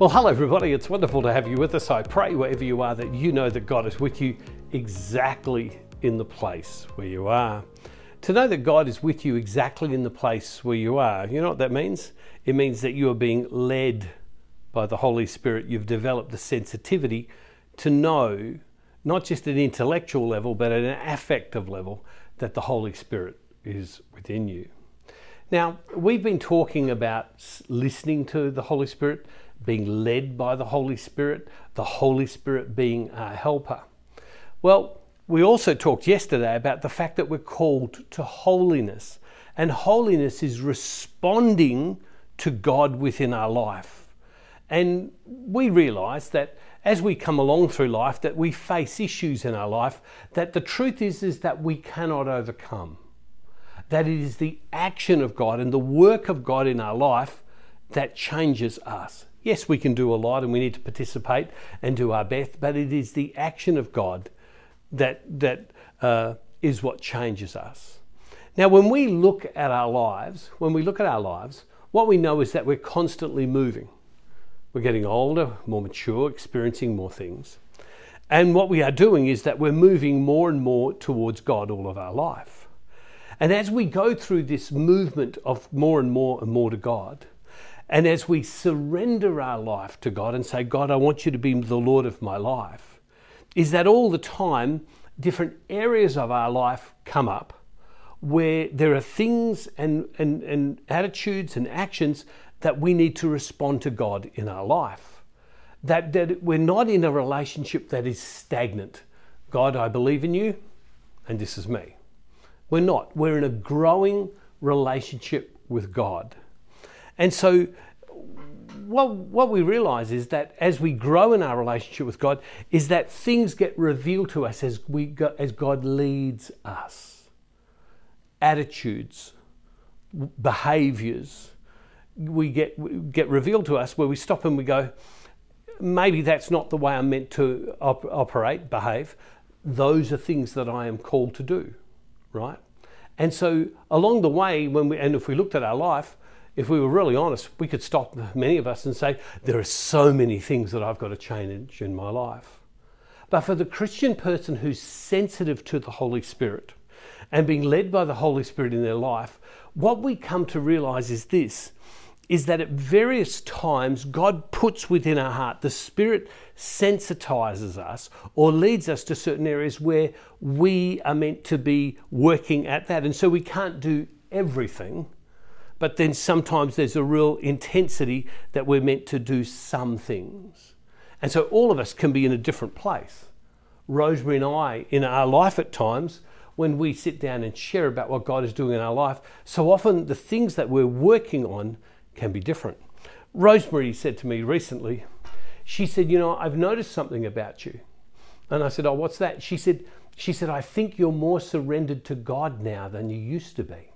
Well, hello, everybody. It's wonderful to have you with us. I pray wherever you are that you know that God is with you exactly in the place where you are. To know that God is with you exactly in the place where you are, you know what that means? It means that you are being led by the Holy Spirit. You've developed the sensitivity to know, not just at an intellectual level, but at an affective level, that the Holy Spirit is within you. Now, we've been talking about listening to the Holy Spirit being led by the Holy Spirit, the Holy Spirit being our helper. Well, we also talked yesterday about the fact that we're called to holiness, and holiness is responding to God within our life. And we realize that as we come along through life that we face issues in our life that the truth is is that we cannot overcome. That it is the action of God and the work of God in our life that changes us. Yes, we can do a lot and we need to participate and do our best, but it is the action of God that, that uh, is what changes us. Now, when we look at our lives, when we look at our lives, what we know is that we're constantly moving. We're getting older, more mature, experiencing more things. And what we are doing is that we're moving more and more towards God all of our life. And as we go through this movement of more and more and more to God, and as we surrender our life to God and say, God, I want you to be the Lord of my life, is that all the time different areas of our life come up where there are things and, and, and attitudes and actions that we need to respond to God in our life. That, that we're not in a relationship that is stagnant. God, I believe in you, and this is me. We're not. We're in a growing relationship with God. And so, what, what we realize is that as we grow in our relationship with God, is that things get revealed to us as, we go, as God leads us. Attitudes, behaviors, we get, get revealed to us where we stop and we go, maybe that's not the way I'm meant to op- operate, behave. Those are things that I am called to do, right? And so along the way, when we, and if we looked at our life, if we were really honest, we could stop many of us and say, There are so many things that I've got to change in my life. But for the Christian person who's sensitive to the Holy Spirit and being led by the Holy Spirit in their life, what we come to realize is this is that at various times God puts within our heart, the Spirit sensitizes us or leads us to certain areas where we are meant to be working at that. And so we can't do everything but then sometimes there's a real intensity that we're meant to do some things. And so all of us can be in a different place. Rosemary and I, in our life at times, when we sit down and share about what God is doing in our life, so often the things that we're working on can be different. Rosemary said to me recently, she said, You know, I've noticed something about you. And I said, Oh, what's that? She said, she said, I think you're more surrendered to God now than you used to be.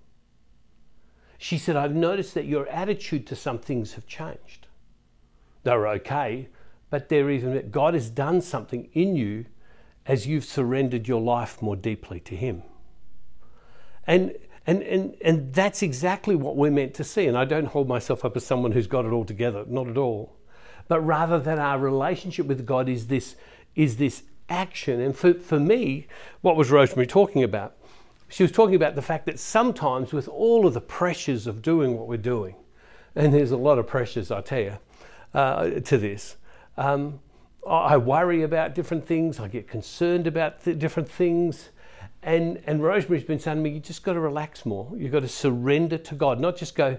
She said, I've noticed that your attitude to some things have changed. They're okay, but there is that God has done something in you as you've surrendered your life more deeply to Him. And and, and, and that's exactly what we're meant to see. And I don't hold myself up as someone who's got it all together, not at all. But rather that our relationship with God is this, is this action. And for, for me, what was Rosemary talking about? She was talking about the fact that sometimes, with all of the pressures of doing what we're doing, and there's a lot of pressures, I tell you, uh, to this, um, I worry about different things, I get concerned about th- different things. And, and Rosemary's been saying to me, you just got to relax more. You've got to surrender to God, not just go,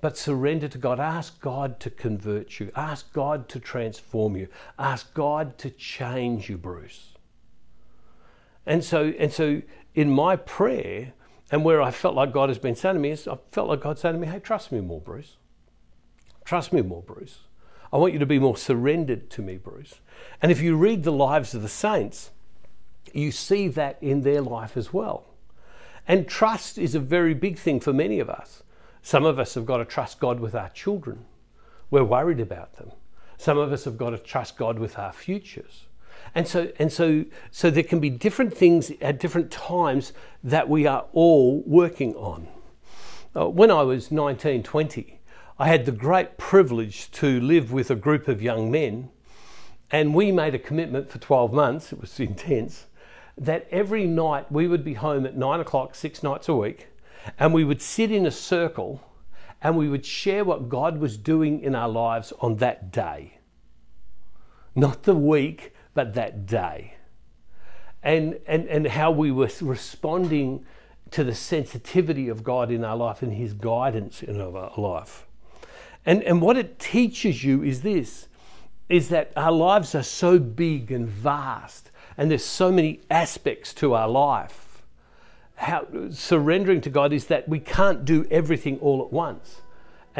but surrender to God. Ask God to convert you. Ask God to transform you. Ask God to change you, Bruce. And so, and so in my prayer and where I felt like God has been saying to me is I felt like God saying to me, hey, trust me more, Bruce. Trust me more, Bruce. I want you to be more surrendered to me, Bruce. And if you read the lives of the saints, you see that in their life as well. And trust is a very big thing for many of us. Some of us have got to trust God with our children. We're worried about them. Some of us have got to trust God with our futures. And so, and so, so there can be different things at different times that we are all working on. Uh, when I was 19, 20, I had the great privilege to live with a group of young men, and we made a commitment for 12 months, it was intense, that every night we would be home at nine o'clock, six nights a week, and we would sit in a circle and we would share what God was doing in our lives on that day. Not the week, but that day. And, and, and how we were responding to the sensitivity of God in our life and His guidance in our life. And, and what it teaches you is this is that our lives are so big and vast, and there's so many aspects to our life. How surrendering to God is that we can't do everything all at once.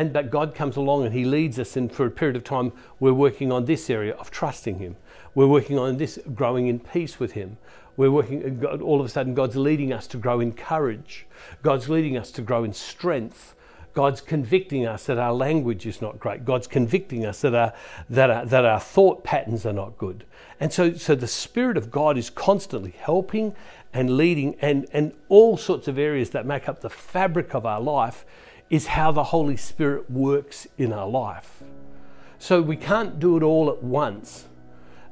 And but God comes along and He leads us, and for a period of time, we're working on this area of trusting Him. We're working on this, growing in peace with Him. We're working, all of a sudden, God's leading us to grow in courage. God's leading us to grow in strength. God's convicting us that our language is not great. God's convicting us that our, that our, that our thought patterns are not good. And so, so the Spirit of God is constantly helping and leading, and, and all sorts of areas that make up the fabric of our life is how the Holy Spirit works in our life. So we can't do it all at once,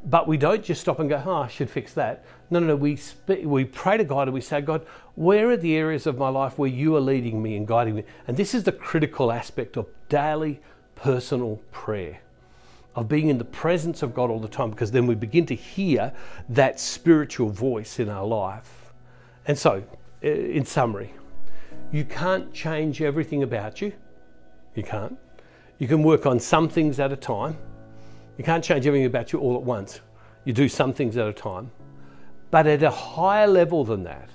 but we don't just stop and go, oh, I should fix that. No, no, no. We, sp- we pray to God and we say, God, where are the areas of my life where you are leading me and guiding me? And this is the critical aspect of daily personal prayer, of being in the presence of God all the time, because then we begin to hear that spiritual voice in our life. And so, in summary, you can't change everything about you. You can't. You can work on some things at a time. You can't change everything about you all at once. You do some things at a time. But at a higher level than that,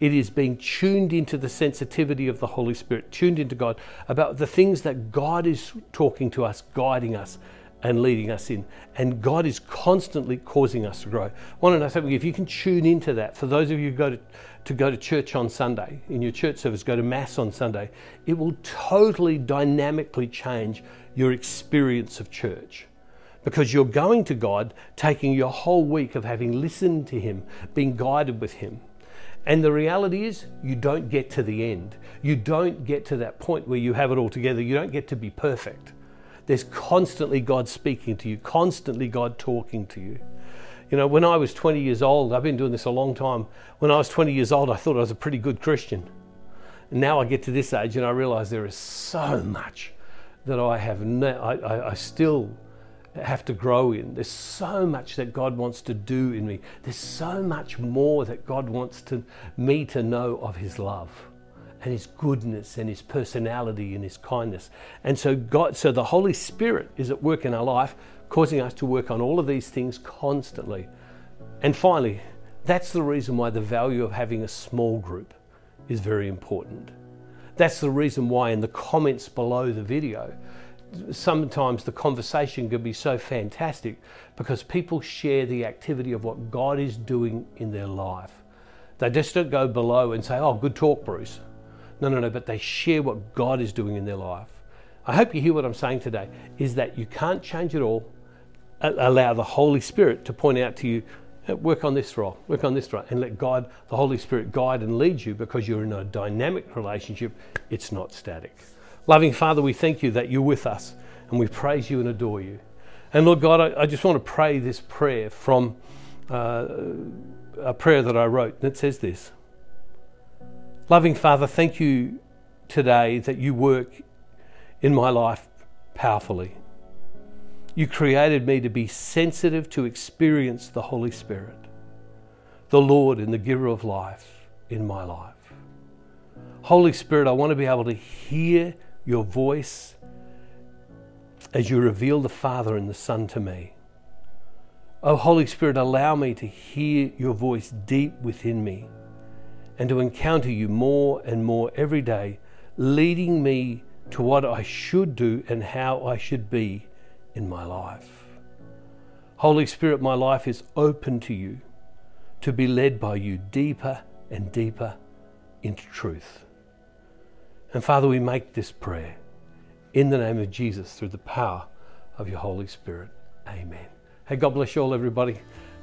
it is being tuned into the sensitivity of the Holy Spirit, tuned into God about the things that God is talking to us, guiding us, and leading us in. And God is constantly causing us to grow. I want to know something. If you can tune into that, for those of you who go to, to go to church on Sunday, in your church service, go to Mass on Sunday, it will totally dynamically change your experience of church because you're going to God taking your whole week of having listened to Him, being guided with Him. And the reality is, you don't get to the end. You don't get to that point where you have it all together. You don't get to be perfect. There's constantly God speaking to you, constantly God talking to you. You know, when I was 20 years old, I've been doing this a long time. When I was 20 years old, I thought I was a pretty good Christian. And now I get to this age and I realize there is so much that I have, I, I, I still have to grow in. There's so much that God wants to do in me. There's so much more that God wants to, me to know of His love and His goodness and His personality and His kindness. And so God, so the Holy Spirit is at work in our life, causing us to work on all of these things constantly. And finally, that's the reason why the value of having a small group is very important. That's the reason why in the comments below the video, sometimes the conversation can be so fantastic because people share the activity of what God is doing in their life. They just don't go below and say, Oh, good talk, Bruce. No, no, no, but they share what God is doing in their life. I hope you hear what I'm saying today is that you can't change it all. Allow the Holy Spirit to point out to you, work on this role, work on this role, and let God, the Holy Spirit, guide and lead you because you're in a dynamic relationship. It's not static. Loving Father, we thank you that you're with us and we praise you and adore you. And Lord God, I, just want to pray this prayer from uh, a prayer that I wrote, and it says this Loving Father, thank you today that you work in my life powerfully. You created me to be sensitive to experience the Holy Spirit, the Lord and the giver of life in my life. Holy Spirit, I want to be able to hear your voice as you reveal the Father and the Son to me. Oh, Holy Spirit, allow me to hear your voice deep within me and to encounter you more and more every day, leading me to what I should do and how I should be in my life. Holy Spirit, my life is open to you to be led by you deeper and deeper into truth. And Father, we make this prayer in the name of Jesus through the power of your Holy Spirit. Amen. Hey, God bless you all, everybody.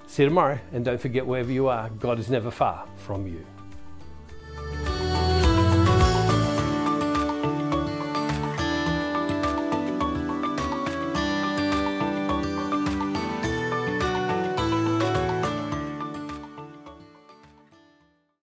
See you tomorrow. And don't forget, wherever you are, God is never far from you.